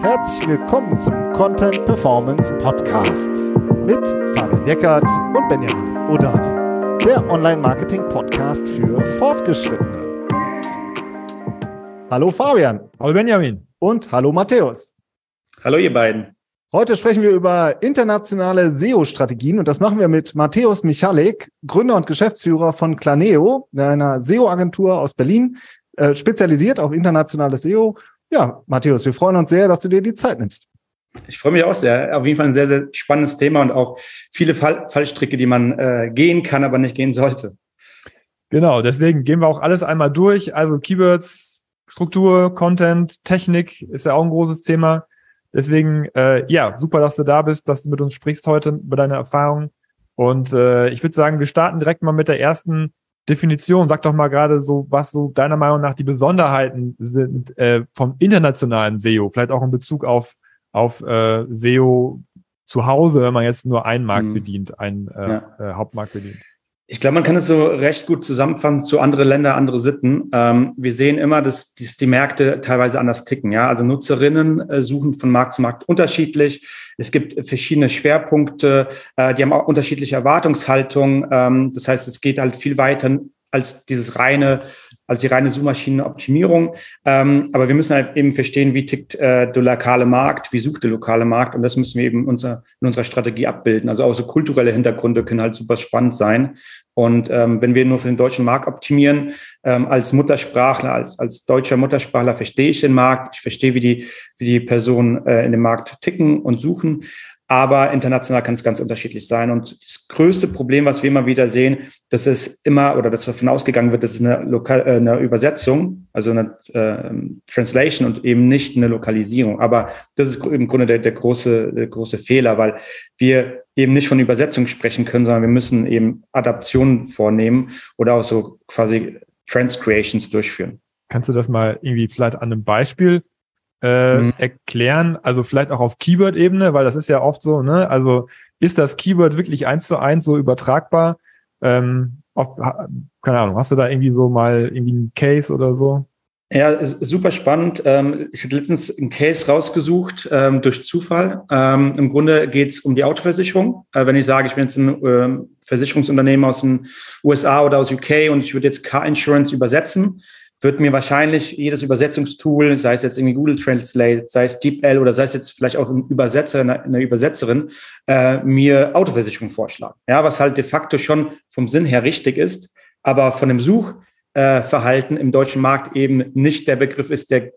Herzlich willkommen zum Content Performance Podcast mit Fabian Eckert und Benjamin Odani, der Online-Marketing-Podcast für Fortgeschrittene. Hallo Fabian. Hallo Benjamin. Und hallo Matthäus. Hallo ihr beiden. Heute sprechen wir über internationale SEO-Strategien und das machen wir mit Matthäus Michalek, Gründer und Geschäftsführer von Claneo, einer SEO-Agentur aus Berlin, äh, spezialisiert auf internationales SEO ja, Matthäus, wir freuen uns sehr, dass du dir die Zeit nimmst. Ich freue mich auch sehr. Auf jeden Fall ein sehr, sehr spannendes Thema und auch viele Fall Fallstricke, die man äh, gehen kann, aber nicht gehen sollte. Genau, deswegen gehen wir auch alles einmal durch. Also Keywords, Struktur, Content, Technik ist ja auch ein großes Thema. Deswegen, äh, ja, super, dass du da bist, dass du mit uns sprichst heute über deine Erfahrungen. Und äh, ich würde sagen, wir starten direkt mal mit der ersten Definition, sag doch mal gerade so, was so deiner Meinung nach die Besonderheiten sind äh, vom internationalen SEO, vielleicht auch in Bezug auf, auf äh, SEO zu Hause, wenn man jetzt nur einen Markt mhm. bedient, einen äh, ja. äh, Hauptmarkt bedient. Ich glaube, man kann es so recht gut zusammenfassen zu andere Länder, andere Sitten. Ähm, wir sehen immer, dass, dass, die Märkte teilweise anders ticken. Ja, also Nutzerinnen äh, suchen von Markt zu Markt unterschiedlich. Es gibt verschiedene Schwerpunkte. Äh, die haben auch unterschiedliche Erwartungshaltungen. Ähm, das heißt, es geht halt viel weiter als dieses reine als die reine Suchmaschinenoptimierung. Ähm, aber wir müssen halt eben verstehen, wie tickt äh, der lokale Markt, wie sucht der lokale Markt und das müssen wir eben unser, in unserer Strategie abbilden. Also auch so kulturelle Hintergründe können halt super spannend sein. Und ähm, wenn wir nur für den deutschen Markt optimieren, ähm, als Muttersprachler, als, als deutscher Muttersprachler verstehe ich den Markt, ich verstehe, wie die, wie die Personen äh, in dem Markt ticken und suchen aber international kann es ganz unterschiedlich sein. Und das größte Problem, was wir immer wieder sehen, dass es immer oder dass davon ausgegangen wird, dass es eine, Lokal, äh, eine Übersetzung, also eine äh, Translation und eben nicht eine Lokalisierung. Aber das ist im Grunde der, der, große, der große Fehler, weil wir eben nicht von Übersetzung sprechen können, sondern wir müssen eben Adaptionen vornehmen oder auch so quasi Transcreations durchführen. Kannst du das mal irgendwie vielleicht an einem Beispiel äh, mhm. erklären, also vielleicht auch auf Keyword-Ebene, weil das ist ja oft so, ne? Also ist das Keyword wirklich eins zu eins so übertragbar? Ähm, auf, keine Ahnung, hast du da irgendwie so mal irgendwie einen Case oder so? Ja, super spannend. Ähm, ich hatte letztens einen Case rausgesucht ähm, durch Zufall. Ähm, Im Grunde geht es um die Autoversicherung. Äh, wenn ich sage, ich bin jetzt ein Versicherungsunternehmen aus den USA oder aus UK und ich würde jetzt Car Insurance übersetzen, wird mir wahrscheinlich jedes Übersetzungstool, sei es jetzt irgendwie Google Translate, sei es DeepL oder sei es jetzt vielleicht auch ein Übersetzer, eine, Übersetzerin, äh, mir Autoversicherung vorschlagen. Ja, was halt de facto schon vom Sinn her richtig ist, aber von dem Suchverhalten äh, im deutschen Markt eben nicht der Begriff ist, der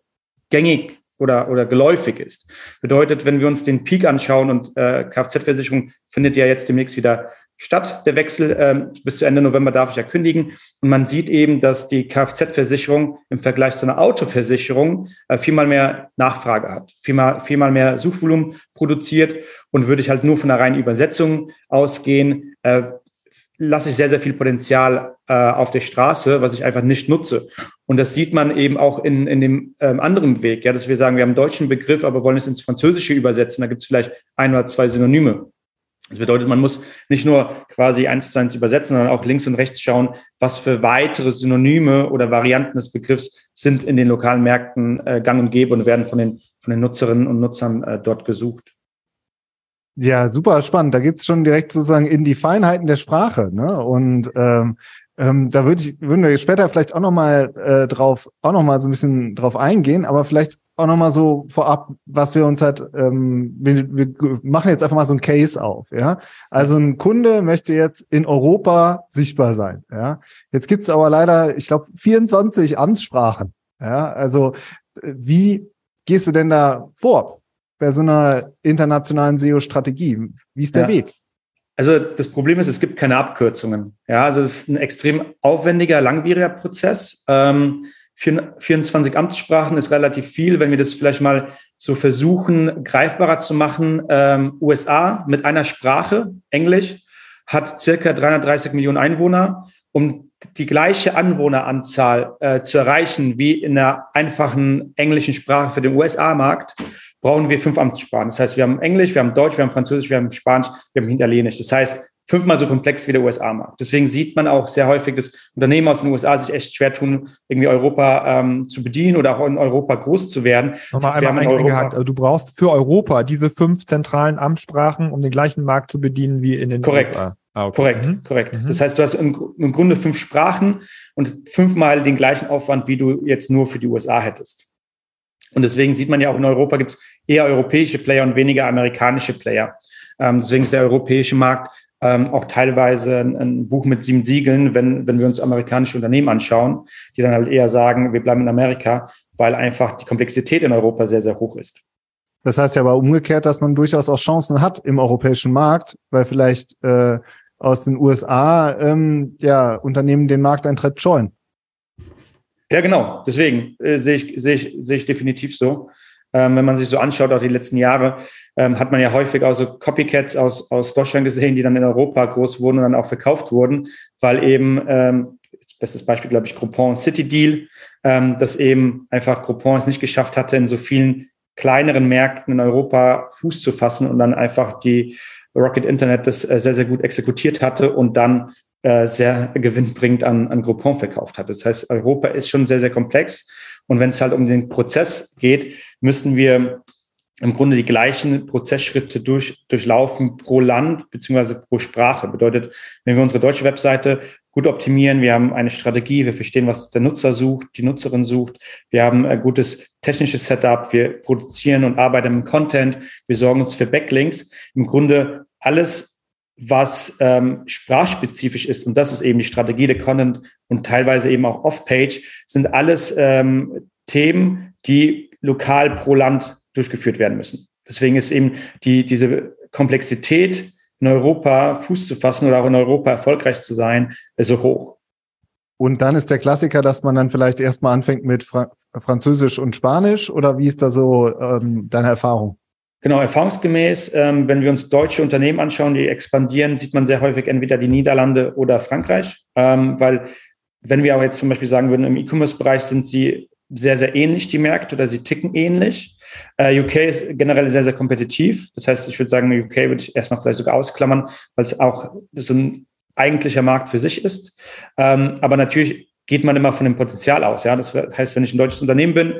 gängig oder, oder geläufig ist. Bedeutet, wenn wir uns den Peak anschauen und äh, Kfz-Versicherung findet ja jetzt demnächst wieder statt, der Wechsel. Ähm, bis zu Ende November darf ich ja kündigen. Und man sieht eben, dass die Kfz-Versicherung im Vergleich zu einer Autoversicherung äh, viermal mehr Nachfrage hat, viermal, viermal mehr Suchvolumen produziert. Und würde ich halt nur von der reinen Übersetzung ausgehen, äh, lasse ich sehr, sehr viel Potenzial äh, auf der Straße, was ich einfach nicht nutze. Und das sieht man eben auch in, in dem ähm, anderen Weg, ja, dass wir sagen, wir haben einen deutschen Begriff, aber wollen es ins Französische übersetzen. Da gibt es vielleicht ein oder zwei Synonyme. Das bedeutet, man muss nicht nur quasi eins zu eins übersetzen, sondern auch links und rechts schauen, was für weitere Synonyme oder Varianten des Begriffs sind in den lokalen Märkten äh, gang und gäbe und werden von den, von den Nutzerinnen und Nutzern äh, dort gesucht. Ja, super spannend. Da geht's schon direkt sozusagen in die Feinheiten der Sprache. Ne? Und ähm, ähm, da würde ich, würden wir später vielleicht auch nochmal äh, drauf, auch nochmal so ein bisschen drauf eingehen, aber vielleicht auch nochmal so vorab, was wir uns halt, ähm, wir, wir machen jetzt einfach mal so ein Case auf, ja. Also ein Kunde möchte jetzt in Europa sichtbar sein, ja. Jetzt gibt's aber leider, ich glaube, 24 Amtssprachen, ja. Also wie gehst du denn da vor bei so einer internationalen SEO-Strategie? Wie ist der ja. Weg? Also das Problem ist, es gibt keine Abkürzungen. Ja, also es ist ein extrem aufwendiger, langwieriger Prozess. Ähm, 24 Amtssprachen ist relativ viel. Wenn wir das vielleicht mal so versuchen, greifbarer zu machen, ähm, USA mit einer Sprache, Englisch, hat circa 330 Millionen Einwohner. Um die gleiche Anwohneranzahl äh, zu erreichen wie in der einfachen englischen Sprache für den USA-Markt, brauchen wir fünf Amtssprachen. Das heißt, wir haben Englisch, wir haben Deutsch, wir haben Französisch, wir haben Spanisch, wir haben Italienisch. Das heißt, fünfmal so komplex wie der USA-Markt. Deswegen sieht man auch sehr häufig, dass Unternehmen aus den USA sich echt schwer tun, irgendwie Europa ähm, zu bedienen oder auch in Europa groß zu werden. Nochmal das heißt, einmal eingehakt. Also du brauchst für Europa diese fünf zentralen Amtssprachen, um den gleichen Markt zu bedienen wie in den korrekt. USA. Ah, okay. Korrekt, mhm. korrekt. Mhm. Das heißt, du hast im, im Grunde fünf Sprachen und fünfmal den gleichen Aufwand, wie du jetzt nur für die USA hättest. Und deswegen sieht man ja auch in Europa gibt es eher europäische Player und weniger amerikanische Player. Ähm, deswegen ist der europäische Markt ähm, auch teilweise ein, ein, Buch mit sieben Siegeln, wenn, wenn wir uns amerikanische Unternehmen anschauen, die dann halt eher sagen, wir bleiben in Amerika, weil einfach die Komplexität in Europa sehr, sehr hoch ist. Das heißt ja aber umgekehrt, dass man durchaus auch Chancen hat im europäischen Markt, weil vielleicht äh, aus den USA ähm, ja Unternehmen den Markteintritt scheuen. Ja, genau. Deswegen äh, sehe ich, sehe ich, sehe ich definitiv so. Ähm, wenn man sich so anschaut, auch die letzten Jahre, ähm, hat man ja häufig auch so Copycats aus, aus Deutschland gesehen, die dann in Europa groß wurden und dann auch verkauft wurden, weil eben, ähm, bestes Beispiel, glaube ich, Groupon City Deal, ähm, dass eben einfach Groupon es nicht geschafft hatte, in so vielen kleineren Märkten in Europa Fuß zu fassen und dann einfach die Rocket Internet das äh, sehr, sehr gut exekutiert hatte und dann äh, sehr gewinnbringend an, an Groupon verkauft hat. Das heißt, Europa ist schon sehr, sehr komplex. Und wenn es halt um den Prozess geht, müssen wir im Grunde die gleichen Prozessschritte durch, durchlaufen pro Land beziehungsweise pro Sprache. Bedeutet, wenn wir unsere deutsche Webseite gut optimieren, wir haben eine Strategie, wir verstehen, was der Nutzer sucht, die Nutzerin sucht, wir haben ein gutes technisches Setup, wir produzieren und arbeiten im Content, wir sorgen uns für Backlinks. Im Grunde alles was ähm, sprachspezifisch ist, und das ist eben die Strategie der Content und teilweise eben auch Off-Page, sind alles ähm, Themen, die lokal pro Land durchgeführt werden müssen. Deswegen ist eben die, diese Komplexität in Europa Fuß zu fassen oder auch in Europa erfolgreich zu sein, so hoch. Und dann ist der Klassiker, dass man dann vielleicht erstmal anfängt mit Fra Französisch und Spanisch oder wie ist da so ähm, deine Erfahrung? Genau, erfahrungsgemäß, ähm, wenn wir uns deutsche Unternehmen anschauen, die expandieren, sieht man sehr häufig entweder die Niederlande oder Frankreich, ähm, weil wenn wir aber jetzt zum Beispiel sagen würden, im E-Commerce-Bereich sind sie sehr, sehr ähnlich, die Märkte, oder sie ticken ähnlich. Äh, UK ist generell sehr, sehr kompetitiv. Das heißt, ich würde sagen, UK würde ich erstmal vielleicht sogar ausklammern, weil es auch so ein eigentlicher Markt für sich ist. Ähm, aber natürlich geht man immer von dem Potenzial aus. Ja, das heißt, wenn ich ein deutsches Unternehmen bin,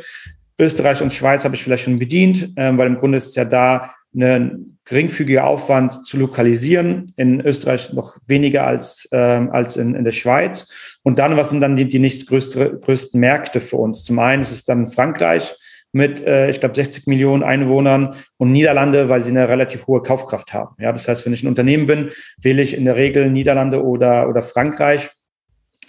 Österreich und Schweiz habe ich vielleicht schon bedient, äh, weil im Grunde ist es ja da ein geringfügiger Aufwand zu lokalisieren. In Österreich noch weniger als, äh, als in, in der Schweiz. Und dann, was sind dann die, die nächstgrößten Märkte für uns? Zum einen ist es dann Frankreich mit, äh, ich glaube, 60 Millionen Einwohnern und Niederlande, weil sie eine relativ hohe Kaufkraft haben. Ja, das heißt, wenn ich ein Unternehmen bin, wähle ich in der Regel Niederlande oder, oder Frankreich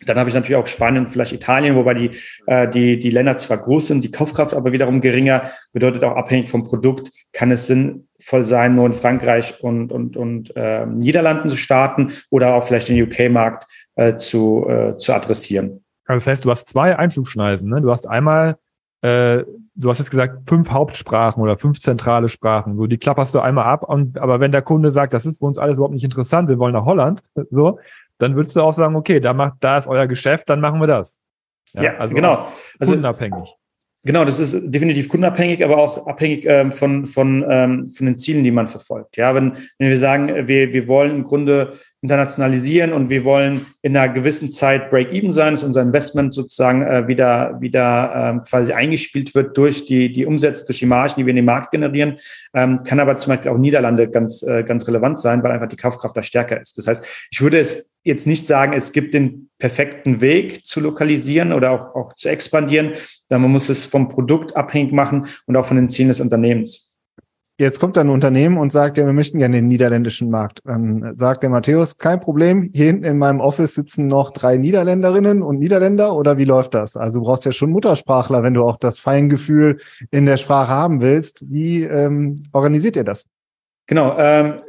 dann habe ich natürlich auch Spanien, vielleicht Italien, wobei die, äh, die, die Länder zwar groß sind, die Kaufkraft aber wiederum geringer, bedeutet auch abhängig vom Produkt, kann es sinnvoll sein, nur in Frankreich und, und, und äh, Niederlanden zu starten oder auch vielleicht den UK-Markt äh, zu, äh, zu adressieren. Also das heißt, du hast zwei Einflugschneisen. Ne? Du hast einmal, äh, du hast jetzt gesagt, fünf Hauptsprachen oder fünf zentrale Sprachen. So, die klapperst du einmal ab. Und, aber wenn der Kunde sagt, das ist für uns alles überhaupt nicht interessant, wir wollen nach Holland, so, dann würdest du auch sagen, okay, da macht, da ist euer Geschäft, dann machen wir das. Ja, ja also genau. Also unabhängig. Genau, das ist definitiv kundenabhängig, aber auch abhängig ähm, von, von, ähm, von den Zielen, die man verfolgt. Ja, wenn, wenn wir sagen, wir, wir wollen im Grunde internationalisieren und wir wollen in einer gewissen Zeit Break-Even sein, dass unser Investment sozusagen äh, wieder, wieder ähm, quasi eingespielt wird durch die, die Umsätze, durch die Margen, die wir in den Markt generieren, ähm, kann aber zum Beispiel auch Niederlande ganz, äh, ganz relevant sein, weil einfach die Kaufkraft da stärker ist. Das heißt, ich würde es jetzt nicht sagen, es gibt den perfekten Weg zu lokalisieren oder auch, auch zu expandieren, sondern man muss es vom Produkt abhängig machen und auch von den Zielen des Unternehmens. Jetzt kommt ein Unternehmen und sagt, ja, wir möchten gerne den niederländischen Markt. Dann sagt der Matthäus, kein Problem, hier hinten in meinem Office sitzen noch drei Niederländerinnen und Niederländer oder wie läuft das? Also du brauchst ja schon Muttersprachler, wenn du auch das Feingefühl in der Sprache haben willst. Wie ähm, organisiert ihr das? Genau, ähm,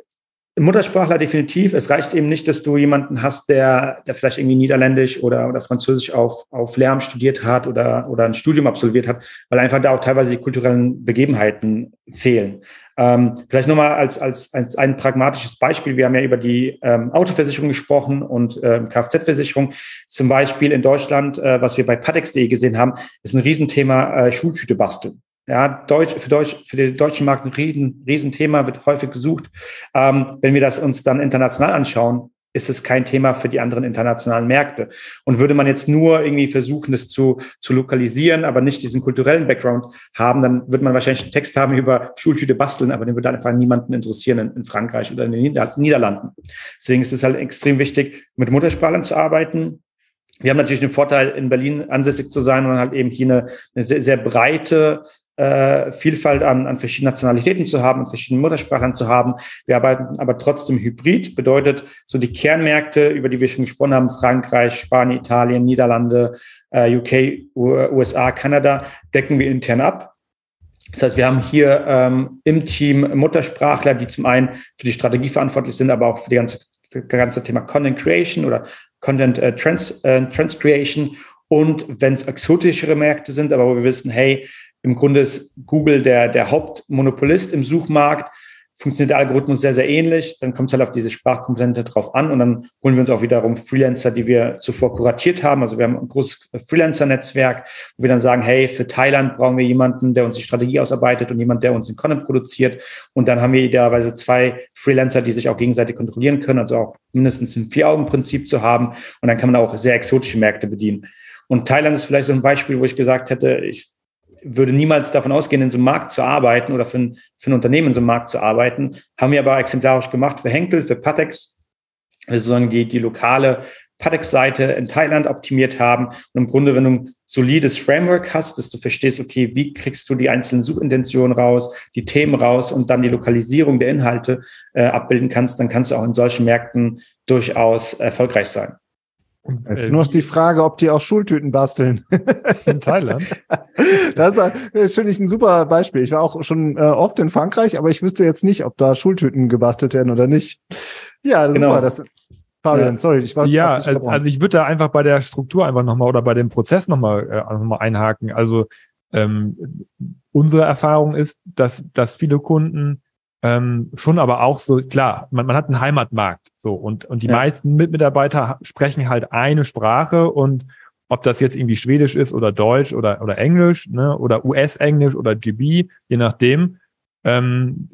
Muttersprachler definitiv. Es reicht eben nicht, dass du jemanden hast, der, der vielleicht irgendwie Niederländisch oder, oder Französisch auf, auf Lärm studiert hat oder, oder ein Studium absolviert hat, weil einfach da auch teilweise die kulturellen Begebenheiten fehlen. Ähm, vielleicht nochmal als, als, als ein pragmatisches Beispiel. Wir haben ja über die ähm, Autoversicherung gesprochen und ähm, Kfz-Versicherung. Zum Beispiel in Deutschland, äh, was wir bei patex.de gesehen haben, ist ein Riesenthema äh, Schultüte basteln. Ja, Deutsch, für, Deutsch, für den deutschen Markt ein riesen, Riesenthema, wird häufig gesucht. Ähm, wenn wir das uns dann international anschauen, ist es kein Thema für die anderen internationalen Märkte. Und würde man jetzt nur irgendwie versuchen, das zu, zu lokalisieren, aber nicht diesen kulturellen Background haben, dann würde man wahrscheinlich einen Text haben über Schultüte basteln, aber den würde einfach niemanden interessieren in, in Frankreich oder in den Niederlanden. Deswegen ist es halt extrem wichtig, mit Muttersprachlern zu arbeiten, wir haben natürlich den Vorteil, in Berlin ansässig zu sein und halt eben hier eine, eine sehr, sehr breite äh, Vielfalt an, an verschiedenen Nationalitäten zu haben, an verschiedenen Muttersprachlern zu haben. Wir arbeiten aber trotzdem hybrid, bedeutet so die Kernmärkte, über die wir schon gesprochen haben, Frankreich, Spanien, Italien, Niederlande, äh, UK, USA, Kanada, decken wir intern ab. Das heißt, wir haben hier ähm, im Team Muttersprachler, die zum einen für die Strategie verantwortlich sind, aber auch für die ganze, für das ganze Thema Content Creation oder Content äh, Trans, äh, Trans Creation. Und wenn es exotischere Märkte sind, aber wo wir wissen, hey, im Grunde ist Google der, der Hauptmonopolist im Suchmarkt, funktioniert der Algorithmus sehr, sehr ähnlich. Dann kommt es halt auf diese Sprachkomponente drauf an und dann holen wir uns auch wiederum Freelancer, die wir zuvor kuratiert haben. Also wir haben ein großes Freelancer-Netzwerk, wo wir dann sagen, hey, für Thailand brauchen wir jemanden, der uns die Strategie ausarbeitet und jemand, der uns den Content produziert. Und dann haben wir idealerweise zwei Freelancer, die sich auch gegenseitig kontrollieren können, also auch mindestens ein Vier-Augen-Prinzip zu haben. Und dann kann man auch sehr exotische Märkte bedienen. Und Thailand ist vielleicht so ein Beispiel, wo ich gesagt hätte, ich würde niemals davon ausgehen, in so einem Markt zu arbeiten oder für ein, für ein Unternehmen in so einem Markt zu arbeiten. Haben wir aber exemplarisch gemacht für Henkel, für Patex, sozusagen die, die lokale Patex-Seite in Thailand optimiert haben. Und im Grunde, wenn du ein solides Framework hast, dass du verstehst, okay, wie kriegst du die einzelnen Suchintentionen raus, die Themen raus und dann die Lokalisierung der Inhalte äh, abbilden kannst, dann kannst du auch in solchen Märkten durchaus erfolgreich sein. Und, Jetzt äh, nur noch die Frage, ob die auch Schultüten basteln. In Thailand? das ist, finde ich ein super Beispiel. Ich war auch schon äh, oft in Frankreich, aber ich wüsste jetzt nicht, ob da Schultüten gebastelt werden oder nicht. Ja, genau. super. Das, Fabian, ja. sorry, ich war Ja, also, also ich würde da einfach bei der Struktur einfach nochmal oder bei dem Prozess nochmal äh, noch mal einhaken. Also ähm, unsere Erfahrung ist, dass, dass viele Kunden ähm, schon aber auch so, klar, man, man hat einen Heimatmarkt so und, und die ja. meisten Mitarbeiter sprechen halt eine Sprache und ob das jetzt irgendwie Schwedisch ist oder Deutsch oder, oder Englisch, ne, oder US-Englisch oder GB, je nachdem. Ähm,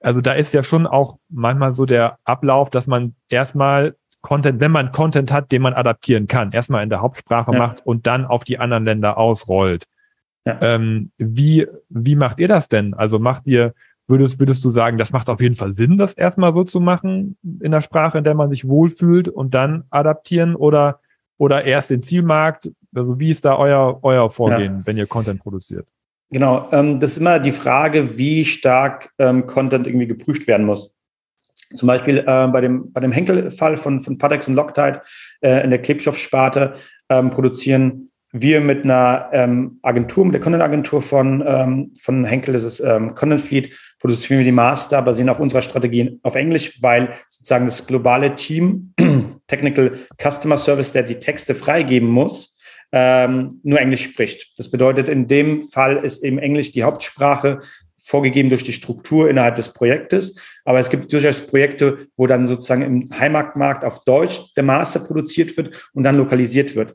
also da ist ja schon auch manchmal so der Ablauf, dass man erstmal Content, wenn man Content hat, den man adaptieren kann, erstmal in der Hauptsprache ja. macht und dann auf die anderen Länder ausrollt. Ja. Ähm, wie, wie macht ihr das denn? Also macht ihr, Würdest, würdest du sagen, das macht auf jeden Fall Sinn, das erstmal so zu machen in der Sprache, in der man sich wohlfühlt und dann adaptieren oder, oder erst den Zielmarkt? Also wie ist da euer, euer Vorgehen, ja. wenn ihr Content produziert? Genau, ähm, das ist immer die Frage, wie stark ähm, Content irgendwie geprüft werden muss. Zum Beispiel äh, bei dem, bei dem Henkel-Fall von, von Patex und Loctite äh, in der Klebstoffsparte ähm, produzieren wir mit einer ähm, Agentur, mit der Content-Agentur von, ähm, von Henkel, das ist ähm, Content Fleet, produzieren wir die Master, basieren auf unserer Strategie auf Englisch, weil sozusagen das globale Team, Technical Customer Service, der die Texte freigeben muss, ähm, nur Englisch spricht. Das bedeutet, in dem Fall ist eben Englisch die Hauptsprache, vorgegeben durch die Struktur innerhalb des Projektes. Aber es gibt durchaus Projekte, wo dann sozusagen im Heimatmarkt auf Deutsch der Master produziert wird und dann lokalisiert wird.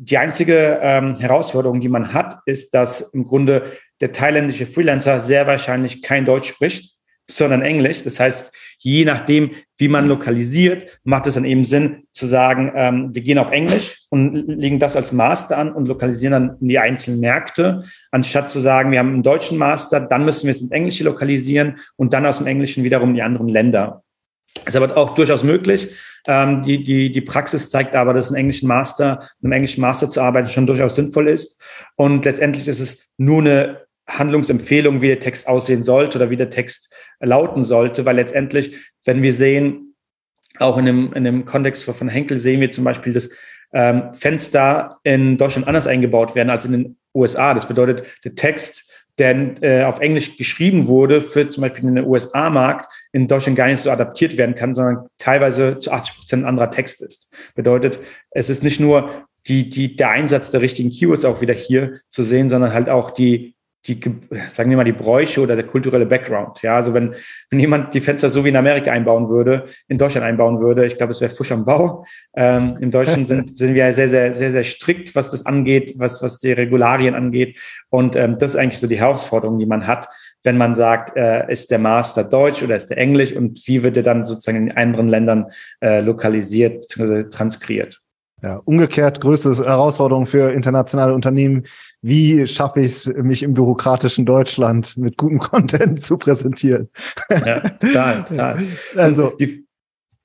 Die einzige ähm, Herausforderung, die man hat, ist, dass im Grunde der thailändische Freelancer sehr wahrscheinlich kein Deutsch spricht, sondern Englisch. Das heißt, je nachdem, wie man lokalisiert, macht es dann eben Sinn zu sagen, ähm, wir gehen auf Englisch und legen das als Master an und lokalisieren dann in die einzelnen Märkte, anstatt zu sagen, wir haben einen deutschen Master, dann müssen wir es ins Englische lokalisieren und dann aus dem Englischen wiederum die anderen Länder. Ist aber auch durchaus möglich. Ähm, die, die, die Praxis zeigt aber, dass ein englischen Master, einem englischen Master zu arbeiten schon durchaus sinnvoll ist. Und letztendlich ist es nur eine Handlungsempfehlung, wie der Text aussehen sollte oder wie der Text lauten sollte, weil letztendlich, wenn wir sehen, auch in dem, in dem Kontext von Henkel sehen wir zum Beispiel, dass ähm, Fenster in Deutschland anders eingebaut werden als in den USA. Das bedeutet, der Text der äh, auf Englisch geschrieben wurde, für zum Beispiel den USA-Markt in Deutschland gar nicht so adaptiert werden kann, sondern teilweise zu 80 Prozent anderer Text ist. Bedeutet, es ist nicht nur die, die, der Einsatz der richtigen Keywords auch wieder hier zu sehen, sondern halt auch die, die, sagen wir mal, die Bräuche oder der kulturelle Background. Ja, also wenn, wenn jemand die Fenster so wie in Amerika einbauen würde, in Deutschland einbauen würde, ich glaube, es wäre Fusch am Bau. Ähm, Im Deutschen sind, sind wir sehr, sehr, sehr, sehr strikt, was das angeht, was, was die Regularien angeht. Und ähm, das ist eigentlich so die Herausforderung, die man hat, wenn man sagt, äh, ist der Master Deutsch oder ist der Englisch und wie wird er dann sozusagen in anderen Ländern äh, lokalisiert bzw. transkriert. Ja, umgekehrt größte Herausforderung für internationale Unternehmen. Wie schaffe ich es, mich im bürokratischen Deutschland mit gutem Content zu präsentieren? Ja, total, total. Also die,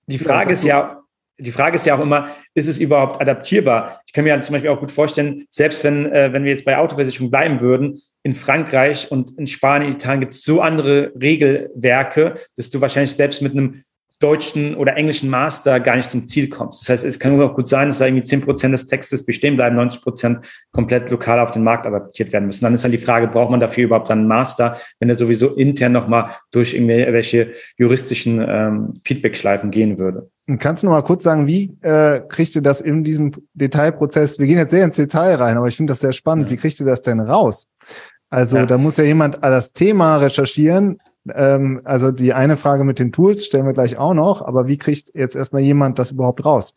die Frage ist ja, die Frage ist ja auch immer, ist es überhaupt adaptierbar? Ich kann mir halt zum Beispiel auch gut vorstellen, selbst wenn, äh, wenn wir jetzt bei Autoversicherung bleiben würden, in Frankreich und in Spanien, Italien gibt es so andere Regelwerke, dass du wahrscheinlich selbst mit einem deutschen oder englischen Master gar nicht zum Ziel kommst. Das heißt, es kann auch gut sein, dass da irgendwie zehn Prozent des Textes bestehen bleiben, 90 Prozent komplett lokal auf den Markt adaptiert werden müssen. Dann ist dann die Frage, braucht man dafür überhaupt einen Master, wenn er sowieso intern nochmal durch irgendwelche juristischen ähm, Feedback-Schleifen gehen würde? Kannst du noch mal kurz sagen, wie äh, kriegt ihr das in diesem Detailprozess? Wir gehen jetzt sehr ins Detail rein, aber ich finde das sehr spannend. Ja. Wie kriegt ihr das denn raus? Also ja. da muss ja jemand das Thema recherchieren, ähm, also die eine Frage mit den Tools stellen wir gleich auch noch, aber wie kriegt jetzt erstmal jemand das überhaupt raus?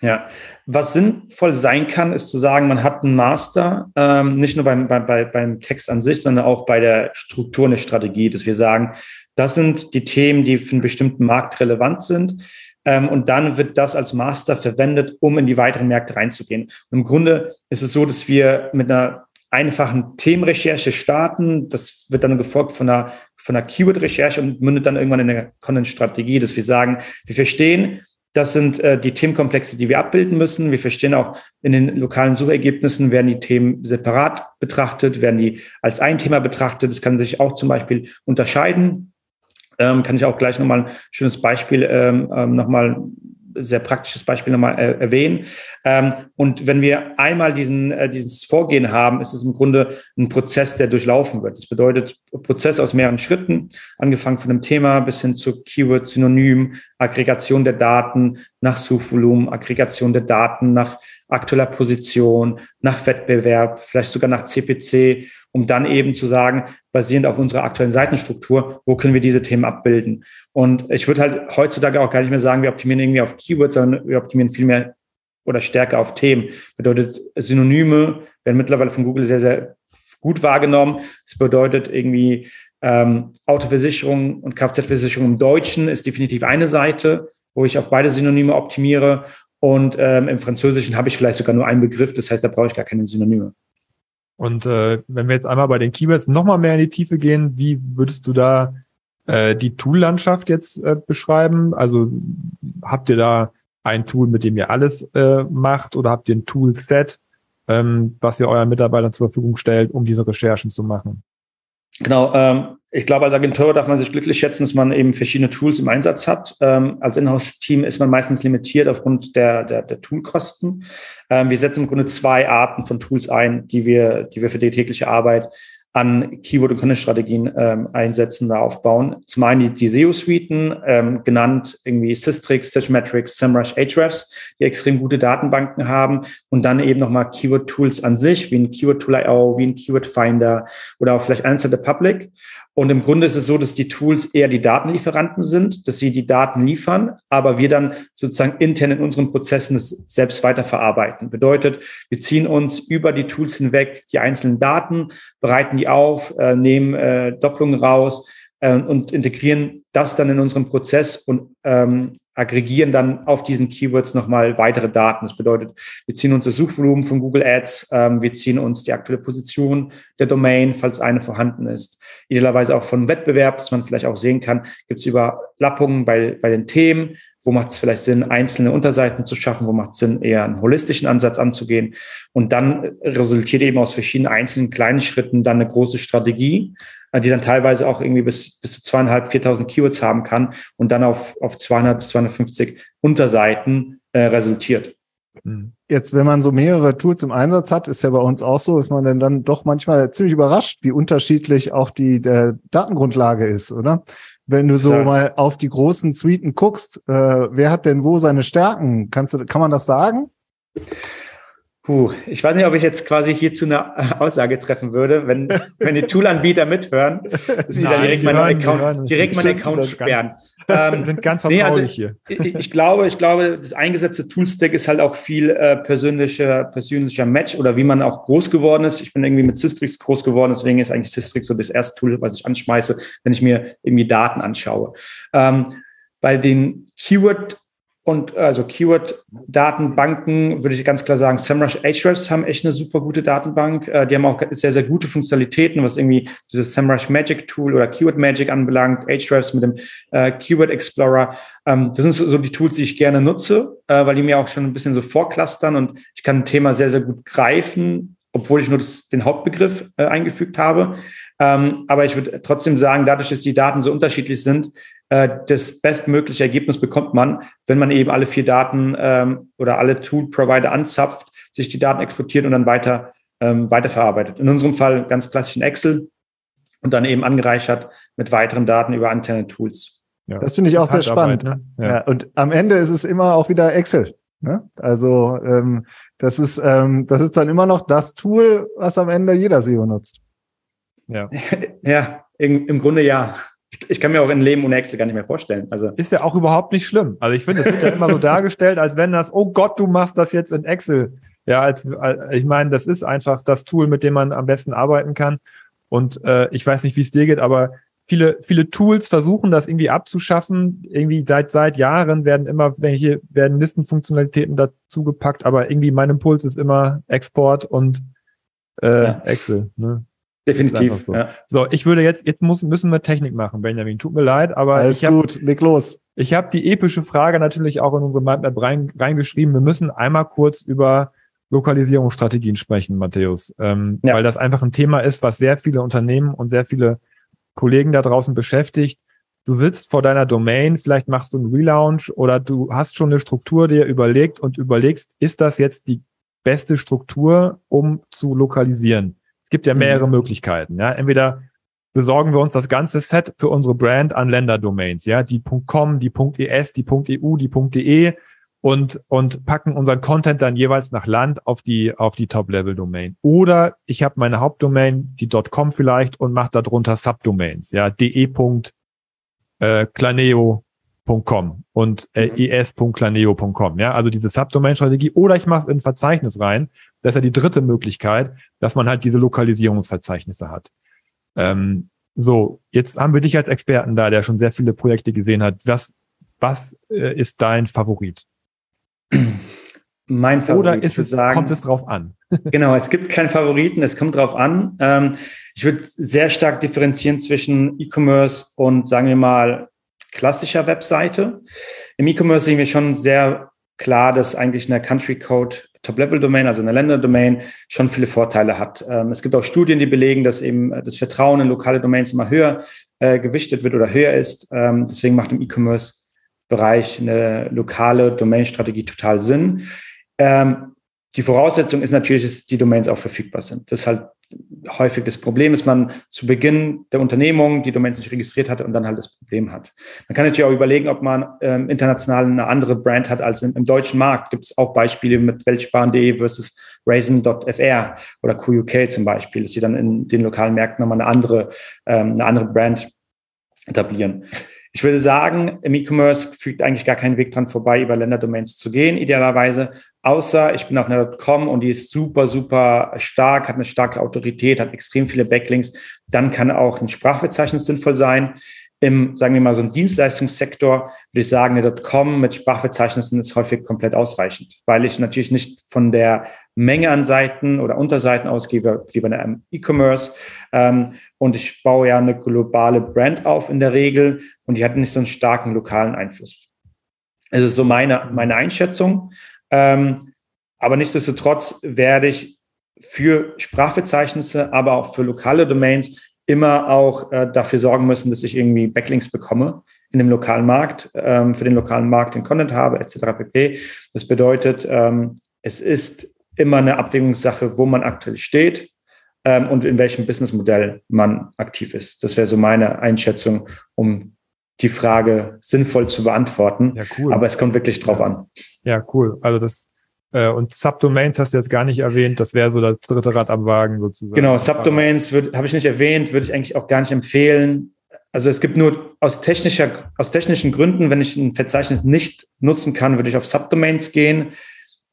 Ja, was sinnvoll sein kann, ist zu sagen, man hat einen Master, ähm, nicht nur beim, beim, beim Text an sich, sondern auch bei der Struktur eine Strategie, dass wir sagen, das sind die Themen, die für einen bestimmten Markt relevant sind. Ähm, und dann wird das als Master verwendet, um in die weiteren Märkte reinzugehen. Und im Grunde ist es so, dass wir mit einer einfachen Themenrecherche starten. Das wird dann gefolgt von einer von der Keyword-Recherche und mündet dann irgendwann in eine Content-Strategie, dass wir sagen, wir verstehen, das sind äh, die Themenkomplexe, die wir abbilden müssen. Wir verstehen auch, in den lokalen Suchergebnissen werden die Themen separat betrachtet, werden die als ein Thema betrachtet. Das kann sich auch zum Beispiel unterscheiden. Ähm, kann ich auch gleich nochmal ein schönes Beispiel ähm, ähm, nochmal sehr praktisches Beispiel nochmal äh, erwähnen. Ähm, und wenn wir einmal diesen, äh, dieses Vorgehen haben, ist es im Grunde ein Prozess, der durchlaufen wird. Das bedeutet Prozess aus mehreren Schritten, angefangen von dem Thema bis hin zu Keyword, Synonym, Aggregation der Daten nach Suchvolumen, Aggregation der Daten nach aktueller Position, nach Wettbewerb, vielleicht sogar nach CPC um dann eben zu sagen, basierend auf unserer aktuellen Seitenstruktur, wo können wir diese Themen abbilden? Und ich würde halt heutzutage auch gar nicht mehr sagen, wir optimieren irgendwie auf Keywords, sondern wir optimieren viel mehr oder stärker auf Themen. Bedeutet, Synonyme werden mittlerweile von Google sehr, sehr gut wahrgenommen. Das bedeutet irgendwie ähm, Autoversicherung und Kfz-Versicherung im Deutschen ist definitiv eine Seite, wo ich auf beide Synonyme optimiere. Und ähm, im Französischen habe ich vielleicht sogar nur einen Begriff, das heißt, da brauche ich gar keine Synonyme. Und äh, wenn wir jetzt einmal bei den Keywords nochmal mehr in die Tiefe gehen, wie würdest du da äh, die Tool-Landschaft jetzt äh, beschreiben? Also habt ihr da ein Tool, mit dem ihr alles äh, macht oder habt ihr ein Toolset, ähm, was ihr euren Mitarbeitern zur Verfügung stellt, um diese Recherchen zu machen? Genau, ähm, ich glaube, als Agentur darf man sich glücklich schätzen, dass man eben verschiedene Tools im Einsatz hat. Ähm, als Inhouse-Team ist man meistens limitiert aufgrund der, der, der Toolkosten. Ähm, wir setzen im Grunde zwei Arten von Tools ein, die wir, die wir für die tägliche Arbeit an Keyword- und Content-Strategien ähm, einsetzen, da aufbauen. Zum einen die, die SEO-Suiten, ähm, genannt irgendwie Systrix, Searchmetrics, SEMrush, Ahrefs, die extrem gute Datenbanken haben und dann eben nochmal Keyword-Tools an sich, wie ein Keyword-Tool.io, wie ein Keyword-Finder oder auch vielleicht the Public. Und im Grunde ist es so, dass die Tools eher die Datenlieferanten sind, dass sie die Daten liefern, aber wir dann sozusagen intern in unseren Prozessen es selbst weiterverarbeiten. Bedeutet, wir ziehen uns über die Tools hinweg die einzelnen Daten, bereiten die auf, äh, nehmen äh, Doppelungen raus, äh, und integrieren das dann in unseren Prozess und ähm, aggregieren dann auf diesen Keywords nochmal weitere Daten. Das bedeutet, wir ziehen uns das Suchvolumen von Google Ads, ähm, wir ziehen uns die aktuelle Position der Domain, falls eine vorhanden ist. Idealerweise auch von Wettbewerb, dass man vielleicht auch sehen kann, gibt es Überlappungen bei, bei den Themen, wo macht es vielleicht Sinn, einzelne Unterseiten zu schaffen, wo macht es Sinn, eher einen holistischen Ansatz anzugehen. Und dann resultiert eben aus verschiedenen einzelnen kleinen Schritten dann eine große Strategie, äh, die dann teilweise auch irgendwie bis, bis zu zweieinhalb, viertausend Keywords haben kann und dann auf, auf 200 bis 250 Unterseiten äh, resultiert. Hm. Jetzt, wenn man so mehrere Tools im Einsatz hat, ist ja bei uns auch so, ist man dann, dann doch manchmal ziemlich überrascht, wie unterschiedlich auch die Datengrundlage ist, oder? Wenn du so Stark. mal auf die großen Suiten guckst, äh, wer hat denn wo seine Stärken? Kannst du, kann man das sagen? Puh, ich weiß nicht, ob ich jetzt quasi hierzu eine Aussage treffen würde, wenn, wenn die Toolanbieter mithören, dass sie dann direkt meinen Account, direkt meinen Account sperren. Ähm, sind ganz vertraulich nee, also, hier. Ich, ich, glaube, ich glaube, das eingesetzte Toolstack ist halt auch viel äh, persönlicher, persönlicher Match oder wie man auch groß geworden ist. Ich bin irgendwie mit Systrix groß geworden, deswegen ist eigentlich Systrix so das erste Tool, was ich anschmeiße, wenn ich mir irgendwie Daten anschaue. Ähm, bei den Keyword und also Keyword-Datenbanken würde ich ganz klar sagen, SEMrush Ahrefs haben echt eine super gute Datenbank. Äh, die haben auch sehr, sehr gute Funktionalitäten, was irgendwie dieses SEMrush Magic Tool oder Keyword Magic anbelangt, Ahrefs mit dem äh, Keyword Explorer. Ähm, das sind so, die Tools, die ich gerne nutze, äh, weil die mir auch schon ein bisschen so vorklustern und ich kann ein Thema sehr, sehr gut greifen, obwohl ich nur das, den Hauptbegriff äh, eingefügt habe. Ähm, aber ich würde trotzdem sagen, dadurch, dass die Daten so unterschiedlich sind, das bestmögliche Ergebnis bekommt man, wenn man eben alle vier Daten ähm, oder alle Tool-Provider anzapft, sich die Daten exportiert und dann weiter ähm, weiterverarbeitet. In unserem Fall ganz klassisch in Excel und dann eben angereichert mit weiteren Daten über interne Tools. Ja, das finde ich auch sehr spannend. Ne? Ja. ja. und am Ende ist es immer auch wieder Excel. Ne? Also ähm, das ist ähm, das ist dann immer noch das Tool, was am Ende jeder SEO nutzt. Ja, ja im, im Grunde ja ich kann mir auch ein Leben ohne Excel gar nicht mehr vorstellen. Also ist ja auch überhaupt nicht schlimm. Also ich finde, es wird ja immer so dargestellt, als wenn das, oh Gott, du machst das jetzt in Excel. Ja, als, als ich meine, das ist einfach das Tool, mit dem man am besten arbeiten kann. Und äh, ich weiß nicht, wie es dir geht, aber viele, viele Tools versuchen das irgendwie abzuschaffen. Irgendwie seit seit Jahren werden immer welche werden Listenfunktionalitäten dazu gepackt, aber irgendwie mein Impuls ist immer Export und äh, ja. Excel. Ne? Definitiv. So. Ja. so, ich würde jetzt, jetzt muss, müssen wir Technik machen, Benjamin. Tut mir leid, aber. Alles ich hab, gut, leg los. Ich habe die epische Frage natürlich auch in unsere Mindmap rein, reingeschrieben. Wir müssen einmal kurz über Lokalisierungsstrategien sprechen, Matthäus. Ähm, ja. Weil das einfach ein Thema ist, was sehr viele Unternehmen und sehr viele Kollegen da draußen beschäftigt. Du sitzt vor deiner Domain, vielleicht machst du einen Relaunch oder du hast schon eine Struktur dir überlegt und überlegst, ist das jetzt die beste Struktur, um zu lokalisieren? Gibt ja mehrere mhm. Möglichkeiten. Ja, entweder besorgen wir uns das ganze Set für unsere Brand an Länderdomains, ja, die .com, die .es, die .eu, die .de und und packen unseren Content dann jeweils nach Land auf die auf die Top-Level-Domain. Oder ich habe meine Hauptdomain, die .com vielleicht und mache darunter Subdomains, ja, de.claneo.com äh, und äh, mhm. es.claneo.com, ja, also diese Subdomain-Strategie. Oder ich mache ein Verzeichnis rein das ist ja die dritte Möglichkeit, dass man halt diese Lokalisierungsverzeichnisse hat. Ähm, so, jetzt haben wir dich als Experten da, der schon sehr viele Projekte gesehen hat. Was, was äh, ist dein Favorit? Mein Favorit. Oder ist es, sagen, kommt es drauf an? genau, es gibt keinen Favoriten, es kommt drauf an. Ähm, ich würde sehr stark differenzieren zwischen E-Commerce und, sagen wir mal, klassischer Webseite. Im E-Commerce sehen wir schon sehr klar, dass eigentlich eine Country Code Top-Level-Domain, also eine Länderdomain, schon viele Vorteile hat. Ähm, es gibt auch Studien, die belegen, dass eben äh, das Vertrauen in lokale Domains immer höher äh, gewichtet wird oder höher ist. Ähm, deswegen macht im E-Commerce-Bereich eine lokale Domain-Strategie total Sinn. Ähm, die Voraussetzung ist natürlich, dass die Domains auch verfügbar sind. Das ist halt häufig das Problem, dass man zu Beginn der Unternehmung die Domains nicht registriert hatte und dann halt das Problem hat. Man kann natürlich auch überlegen, ob man ähm, international eine andere Brand hat als im, im deutschen Markt. Gibt es auch Beispiele mit Weltsparen.de versus Raisin.fr oder QUK zum Beispiel, dass sie dann in den lokalen Märkten nochmal eine andere, ähm, eine andere Brand etablieren. Ich würde sagen, im E-Commerce fügt eigentlich gar keinen Weg dran vorbei, über Länderdomains zu gehen, idealerweise. Außer ich bin auf einer .com und die ist super, super stark, hat eine starke Autorität, hat extrem viele Backlinks. Dann kann auch ein Sprachverzeichnis sinnvoll sein. Im, sagen wir mal, so einem Dienstleistungssektor würde ich sagen, eine .com mit Sprachverzeichnissen ist häufig komplett ausreichend, weil ich natürlich nicht von der Menge an Seiten oder Unterseiten ausgebe, wie bei einem E-Commerce. Ähm, und ich baue ja eine globale Brand auf in der Regel und die hat nicht so einen starken lokalen Einfluss. Es ist so meine, meine Einschätzung. Ähm, aber nichtsdestotrotz werde ich für Sprachverzeichnisse, aber auch für lokale Domains immer auch äh, dafür sorgen müssen, dass ich irgendwie Backlinks bekomme in dem lokalen Markt, ähm, für den lokalen Markt den Content habe, etc. pp. Das bedeutet, ähm, es ist immer eine Abwägungssache, wo man aktuell steht ähm, und in welchem Businessmodell man aktiv ist. Das wäre so meine Einschätzung, um die Frage sinnvoll zu beantworten. Ja, cool. Aber es kommt wirklich drauf ja. an. Ja, cool. Also das Äh, und Subdomains hast du jetzt gar nicht erwähnt. Das wäre so das dritte Rad am Wagen sozusagen. Genau, Subdomains habe ich nicht erwähnt, würde ich eigentlich auch gar nicht empfehlen. Also es gibt nur aus technischer, aus technischen Gründen, wenn ich ein Verzeichnis nicht nutzen kann, würde ich auf Subdomains gehen.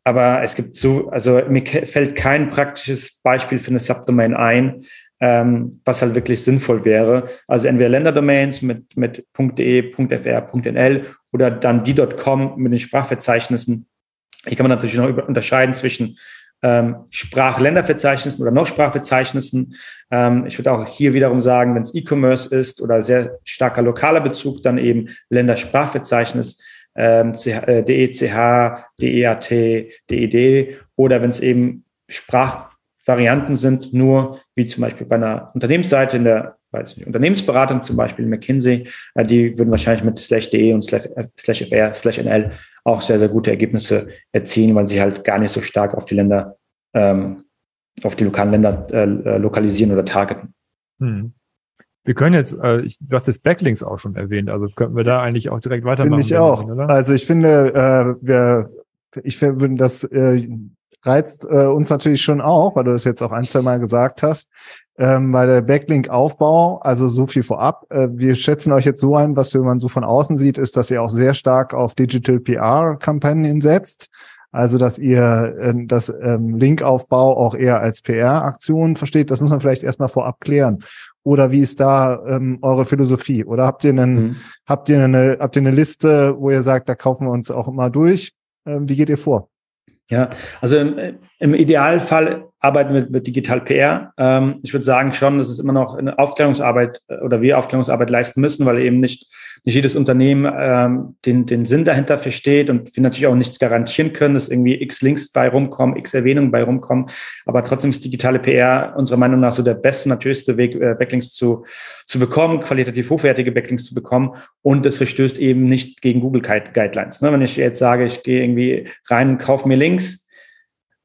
Aber es gibt so, also mir fällt kein praktisches Beispiel für eine Subdomain ein, ähm, was halt wirklich sinnvoll wäre. Also entweder Länderdomains mit, mit .de, .fr, .nl oder dann die.com mit den Sprachverzeichnissen. Hier kann man natürlich noch unterscheiden zwischen ähm, Sprachländerverzeichnissen oder noch Sprachverzeichnissen. Ähm, ich würde auch hier wiederum sagen, wenn es E-Commerce ist oder sehr starker lokaler Bezug, dann eben Ländersprachverzeichnis, ähm, DECH, DEAT, DED oder wenn es eben Sprachvarianten sind, nur wie zum Beispiel bei einer Unternehmensseite in der weiß nicht, Unternehmensberatung, zum Beispiel McKinsey, äh, die würden wahrscheinlich mit slash de und slash, äh, slash fr, slash nl auch sehr, sehr gute Ergebnisse erzielen, weil sie halt gar nicht so stark auf die Länder, ähm, auf die lokalen Länder äh, äh, lokalisieren oder targeten. Hm. Wir können jetzt, äh, ich, du hast das Backlinks auch schon erwähnt, also könnten wir da eigentlich auch direkt weitermachen. Finde ich auch. Oder? Also ich finde, äh, wir, ich finde, das äh, reizt äh, uns natürlich schon auch, weil du das jetzt auch ein, zwei Mal gesagt hast, ähm, bei der Backlink-Aufbau, also so viel vorab. Äh, wir schätzen euch jetzt so ein, was man so von außen sieht, ist, dass ihr auch sehr stark auf Digital PR-Kampagnen setzt. Also, dass ihr äh, das ähm, Linkaufbau auch eher als PR-Aktion versteht, das muss man vielleicht erstmal vorab klären. Oder wie ist da ähm, eure Philosophie? Oder habt ihr einen, mhm. habt ihr eine, habt ihr eine Liste, wo ihr sagt, da kaufen wir uns auch immer durch? Ähm, wie geht ihr vor? Ja, also im, im Idealfall arbeiten wir mit Digital PR. Ähm, ich würde sagen schon, dass es immer noch eine Aufklärungsarbeit äh, oder wir Aufklärungsarbeit leisten müssen, weil eben nicht, nicht jedes Unternehmen ähm, den, den Sinn dahinter versteht und wir natürlich auch nichts garantieren können, dass irgendwie x Links bei rumkommen, x Erwähnungen bei rumkommen. Aber trotzdem ist digitale PR unserer Meinung nach so der beste, natürlichste Weg, äh, Backlinks zu, zu bekommen, qualitativ hochwertige Backlinks zu bekommen. Und das verstößt eben nicht gegen Google Guidelines. Ne? Wenn ich jetzt sage, ich gehe irgendwie rein und kaufe mir Links,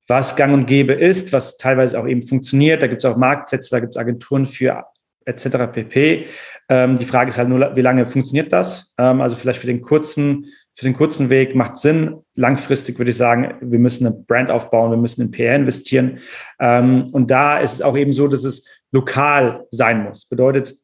was gang und gäbe ist, was teilweise auch eben funktioniert. Da gibt es auch Marktplätze, da gibt es Agenturen für etc. pp. Ähm, die Frage ist halt nur, wie lange funktioniert das? Ähm, also vielleicht für den kurzen, für den kurzen Weg macht Sinn. Langfristig würde ich sagen, wir müssen eine Brand aufbauen, wir müssen in PR investieren. Ähm, und da ist es auch eben so, dass es lokal sein muss. Bedeutet,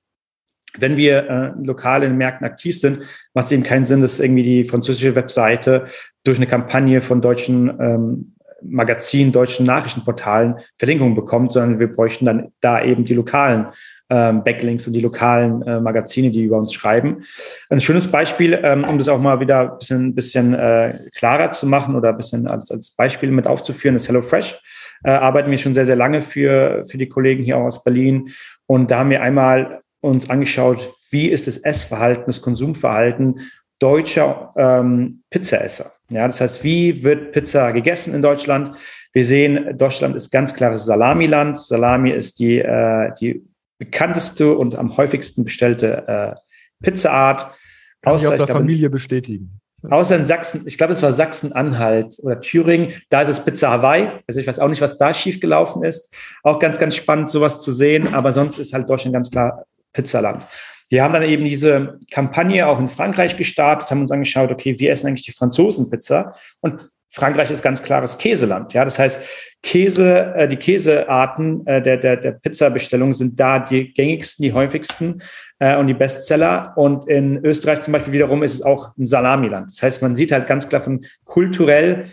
wenn wir äh, lokal in den Märkten aktiv sind, macht es eben keinen Sinn, dass irgendwie die französische Webseite durch eine Kampagne von deutschen ähm, Magazin, deutschen Nachrichtenportalen Verlinkungen bekommt, sondern wir bräuchten dann da eben die lokalen ähm, Backlinks und die lokalen äh, Magazine, die über uns schreiben. Ein schönes Beispiel, ähm, um das auch mal wieder ein bisschen, bisschen äh, klarer zu machen oder ein bisschen als, als Beispiel mit aufzuführen, ist HelloFresh. Äh, arbeiten wir schon sehr, sehr lange für, für die Kollegen hier aus Berlin. Und da haben wir einmal uns angeschaut, wie ist das Essverhalten, das Konsumverhalten deutscher ähm, Pizzaesser. Ja, das heißt, wie wird Pizza gegessen in Deutschland? Wir sehen, Deutschland ist ganz klares Salamiland. Salami ist die, äh, die bekannteste und am häufigsten bestellte äh, Pizzaart. Kann außer, ich auf der glaube, Familie bestätigen. Außer in Sachsen, ich glaube, es war Sachsen-Anhalt oder Thüringen, da ist es Pizza Hawaii. Also ich weiß auch nicht, was da schiefgelaufen ist. Auch ganz, ganz spannend, sowas zu sehen. Aber sonst ist halt Deutschland ganz klar Pizzaland. Wir haben dann eben diese Kampagne auch in Frankreich gestartet, haben uns angeschaut, okay, wie essen eigentlich die Franzosen Pizza? Und Frankreich ist ganz klares Käseland. Ja, das heißt, Käse, äh, die Käsearten äh, der, der, der Pizzabestellung sind da die gängigsten, die häufigsten äh, und die Bestseller. Und in Österreich zum Beispiel wiederum ist es auch ein Salamiland. Das heißt, man sieht halt ganz klar von kulturell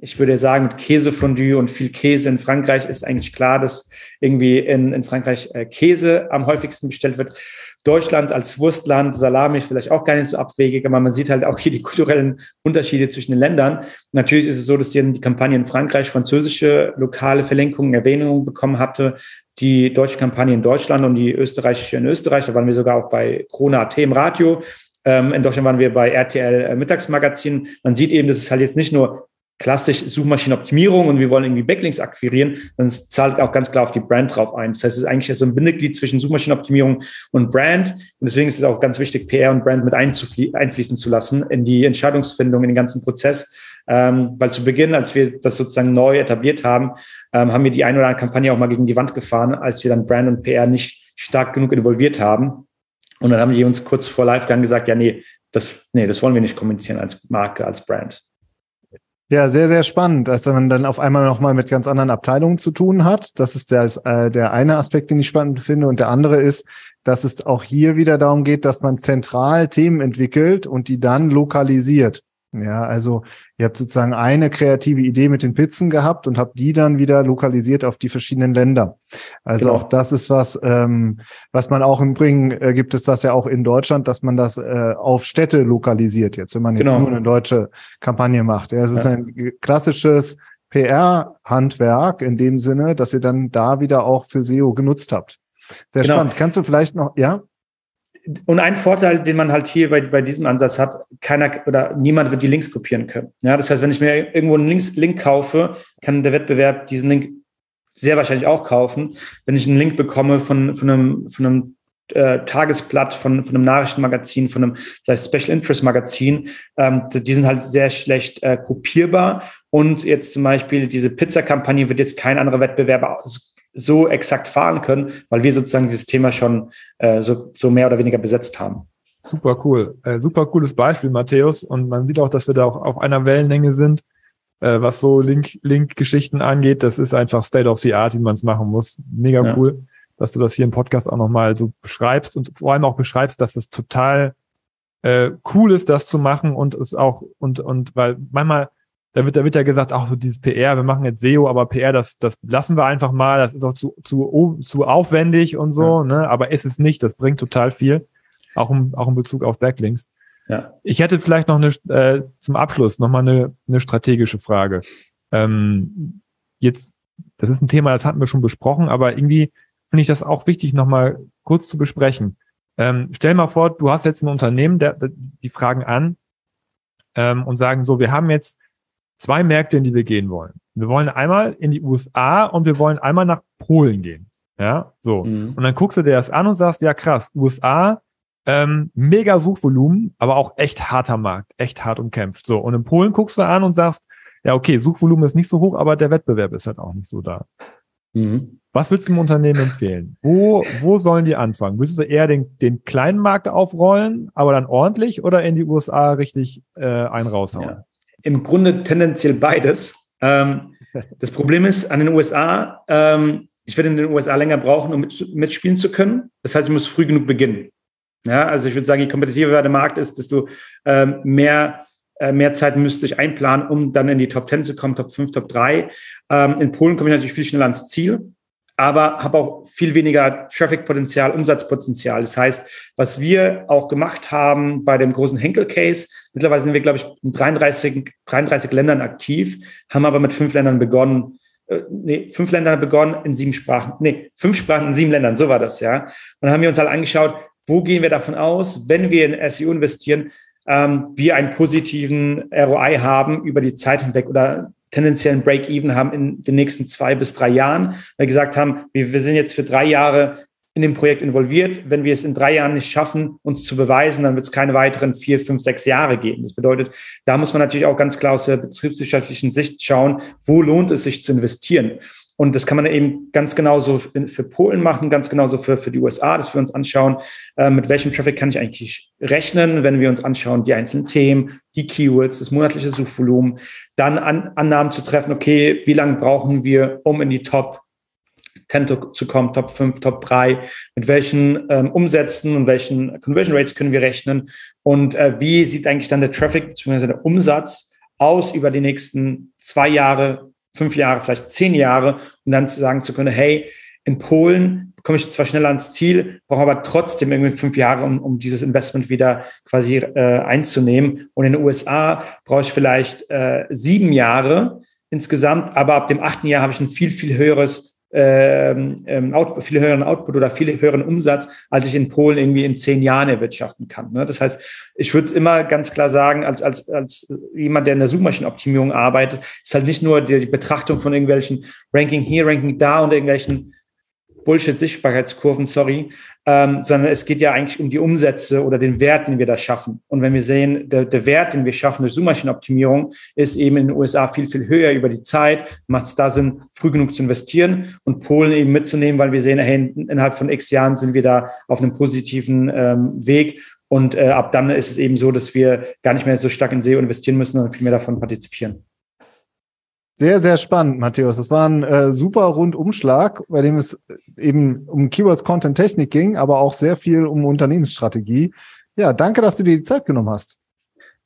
ich würde sagen, mit Käsefondue und viel Käse in Frankreich ist eigentlich klar, dass irgendwie in, in Frankreich äh, Käse am häufigsten bestellt wird. Deutschland als Wurstland, Salami vielleicht auch gar nicht so abwegig, aber man sieht halt auch hier die kulturellen Unterschiede zwischen den Ländern. Natürlich ist es so, dass die, die Kampagne in Frankreich französische lokale Verlinkungen, Erwähnungen bekommen hatte, die deutsche Kampagne in Deutschland und die österreichische in Österreich. Da waren wir sogar auch bei Krone AT im Radio. Ähm, in Deutschland waren wir bei RTL äh, Mittagsmagazin. Man sieht eben, dass es halt jetzt nicht nur klassisch Suchmaschinenoptimierung und wir wollen irgendwie Backlinks akquirieren, dann zahlt auch ganz klar auf die Brand drauf ein. Das heißt, es ist eigentlich so ein Bindeglied zwischen Suchmaschinenoptimierung und Brand. Und deswegen ist es auch ganz wichtig, PR und Brand mit einfließen zu lassen in die Entscheidungsfindung, in den ganzen Prozess. Ähm, weil zu Beginn, als wir das sozusagen neu etabliert haben, ähm, haben wir die eine oder andere Kampagne auch mal gegen die Wand gefahren, als wir dann Brand und PR nicht stark genug involviert haben. Und dann haben die uns kurz vor Live-Gang gesagt, ja, nee, das, nee, das wollen wir nicht kommunizieren als Marke, als Brand. Ja, sehr, sehr spannend, dass man dann auf einmal nochmal mit ganz anderen Abteilungen zu tun hat. Das ist der, äh, der eine Aspekt, den ich spannend finde. Und der andere ist, dass es auch hier wieder darum geht, dass man zentral Themen entwickelt und die dann lokalisiert. Ja, also ihr habt sozusagen eine kreative Idee mit den Pizzen gehabt und habt die dann wieder lokalisiert auf die verschiedenen Länder. Also genau. auch das ist was, ähm, was man auch im Bringen äh, gibt es das ja auch in Deutschland, dass man das äh, auf Städte lokalisiert jetzt, wenn man jetzt genau. nur eine deutsche Kampagne macht. Ja, es ja. ist ein klassisches PR-Handwerk in dem Sinne, dass ihr dann da wieder auch für SEO genutzt habt. Sehr genau. spannend. Kannst du vielleicht noch, ja? Und ein Vorteil, den man halt hier bei, bei diesem Ansatz hat, keiner oder niemand wird die Links kopieren können. Ja, das heißt, wenn ich mir irgendwo einen Links, Link kaufe, kann der Wettbewerb diesen Link sehr wahrscheinlich auch kaufen. Wenn ich einen Link bekomme von, von einem, von einem äh, Tagesblatt, von, von einem Nachrichtenmagazin, von einem vielleicht Special Interest Magazin, ähm, die sind halt sehr schlecht äh, kopierbar. Und jetzt zum Beispiel diese Pizza-Kampagne wird jetzt kein anderer Wettbewerber so exakt fahren können, weil wir sozusagen dieses Thema schon äh, so, so mehr oder weniger besetzt haben. Super cool. Äh, super cooles Beispiel, Matthäus. Und man sieht auch, dass wir da auch auf einer Wellenlänge sind, äh, was so Link-Geschichten Link angeht. Das ist einfach State of the Art, wie man es machen muss. Mega ja. cool, dass du das hier im Podcast auch nochmal so beschreibst und vor allem auch beschreibst, dass es total äh, cool ist, das zu machen und es auch, und, und weil manchmal da wird, da wird ja gesagt, ach, dieses PR, wir machen jetzt SEO, aber PR, das, das lassen wir einfach mal, das ist auch zu, zu, zu aufwendig und so, ja. ne? Aber ist es nicht, das bringt total viel, auch im, auch in Bezug auf Backlinks. Ja. Ich hätte vielleicht noch eine, äh, zum Abschluss nochmal eine, eine strategische Frage. Ähm, jetzt, das ist ein Thema, das hatten wir schon besprochen, aber irgendwie finde ich das auch wichtig, nochmal kurz zu besprechen. Ähm, stell mal vor, du hast jetzt ein Unternehmen, der, der die fragen an ähm, und sagen so, wir haben jetzt zwei Märkte, in die wir gehen wollen. Wir wollen einmal in die USA und wir wollen einmal nach Polen gehen. Ja, so. Mhm. Und dann guckst du dir das an und sagst, ja krass, USA, ähm, mega Suchvolumen, aber auch echt harter Markt, echt hart umkämpft. So. Und in Polen guckst du an und sagst, ja, okay, Suchvolumen ist nicht so hoch, aber der Wettbewerb ist halt auch nicht so da. Mhm. Was würdest du dem Unternehmen empfehlen? Wo, wo sollen die anfangen? Würdest du eher den, den kleinen Markt aufrollen, aber dann ordentlich oder in die USA richtig äh, einen raushauen? Ja im Grunde tendenziell beides. Ähm, das Problem ist an den USA, ähm, ich werde in den USA länger brauchen, um mit, mitspielen zu können. Das heißt, ich muss früh genug beginnen. Ja, also ich würde sagen, je kompetitiver der Markt ist, desto ähm, mehr, äh, mehr Zeit müsste ich einplanen, um dann in die Top 10 zu kommen, Top 5, Top 3. Ähm, in Polen komme ich natürlich viel schneller ans Ziel aber habe auch viel weniger Traffic-Potenzial, Umsatzpotenzial. Das heißt, was wir auch gemacht haben bei dem großen Henkel-Case, mittlerweile sind wir, glaube ich, in 33, 33 Ländern aktiv, haben aber mit fünf Ländern begonnen, äh, nee, fünf Ländern begonnen in sieben Sprachen, nee, fünf Sprachen in sieben Ländern, so war das, ja. Und dann haben wir uns halt angeschaut, wo gehen wir davon aus, wenn wir in SEO investieren, ähm, wir einen positiven ROI haben über die Zeit hinweg oder tendenziellen Break-Even haben in den nächsten zwei bis drei Jahren, weil wir gesagt haben, wir, wir sind jetzt für drei Jahre in dem Projekt involviert. Wenn wir es in drei Jahren nicht schaffen, uns zu beweisen, dann wird es keine weiteren vier, fünf, sechs Jahre geben. Das bedeutet, da muss man natürlich auch ganz klar aus der betriebswirtschaftlichen Sicht schauen, wo lohnt es sich zu investieren. Und das kann man eben ganz genauso für Polen machen, ganz genauso für, für die USA, dass wir uns anschauen, äh, mit welchem Traffic kann ich eigentlich rechnen, wenn wir uns anschauen, die einzelnen Themen, die Keywords, das monatliche Suchvolumen, dann an, Annahmen zu treffen, okay, wie lange brauchen wir, um in die Top 10 zu kommen, Top 5, Top 3, mit welchen ähm, Umsätzen und welchen Conversion Rates können wir rechnen und äh, wie sieht eigentlich dann der Traffic bzw. der Umsatz aus über die nächsten zwei Jahre, fünf Jahre, vielleicht zehn Jahre, um dann zu sagen zu können, hey, in Polen komme ich zwar schneller ans Ziel, brauche aber trotzdem irgendwie fünf Jahre, um, um dieses Investment wieder quasi äh, einzunehmen. Und in den USA brauche ich vielleicht äh, sieben Jahre insgesamt, aber ab dem achten Jahr habe ich ein viel, viel höheres ähm, ähm out, viel höheren Output oder viel höheren Umsatz, als ich in Polen irgendwie in zehn Jahren erwirtschaften kann. Ne? Das heißt, ich würde es immer ganz klar sagen, als, als, als jemand, der in der Suchmaschinenoptimierung arbeitet, ist halt nicht nur die, die Betrachtung von irgendwelchen Ranking hier, Ranking da und irgendwelchen Bullshit-Sichtbarkeitskurven, sorry, ähm, sondern es geht ja eigentlich um die Umsätze oder den Wert, den wir da schaffen. Und wenn wir sehen, der, der Wert, den wir schaffen durch Suchmaschinenoptimierung, ist eben in den USA viel, viel höher über die Zeit, macht es da Sinn, früh genug zu investieren und Polen eben mitzunehmen, weil wir sehen, hey, innerhalb von x Jahren sind wir da auf einem positiven ähm, Weg und äh, ab dann ist es eben so, dass wir gar nicht mehr so stark in SEO investieren müssen, sondern viel mehr davon partizipieren. Sehr, sehr spannend, Matthäus. Das war ein äh, super Rundumschlag, bei dem es eben um Keywords Content Technik ging, aber auch sehr viel um Unternehmensstrategie. Ja, danke, dass du dir die Zeit genommen hast.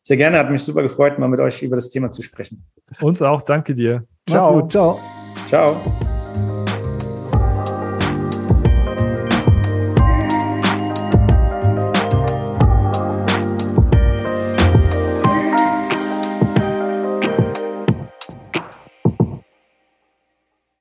Sehr gerne, hat mich super gefreut, mal mit euch über das Thema zu sprechen. Uns auch, danke dir. Ciao. Mach's gut, ciao. Ciao.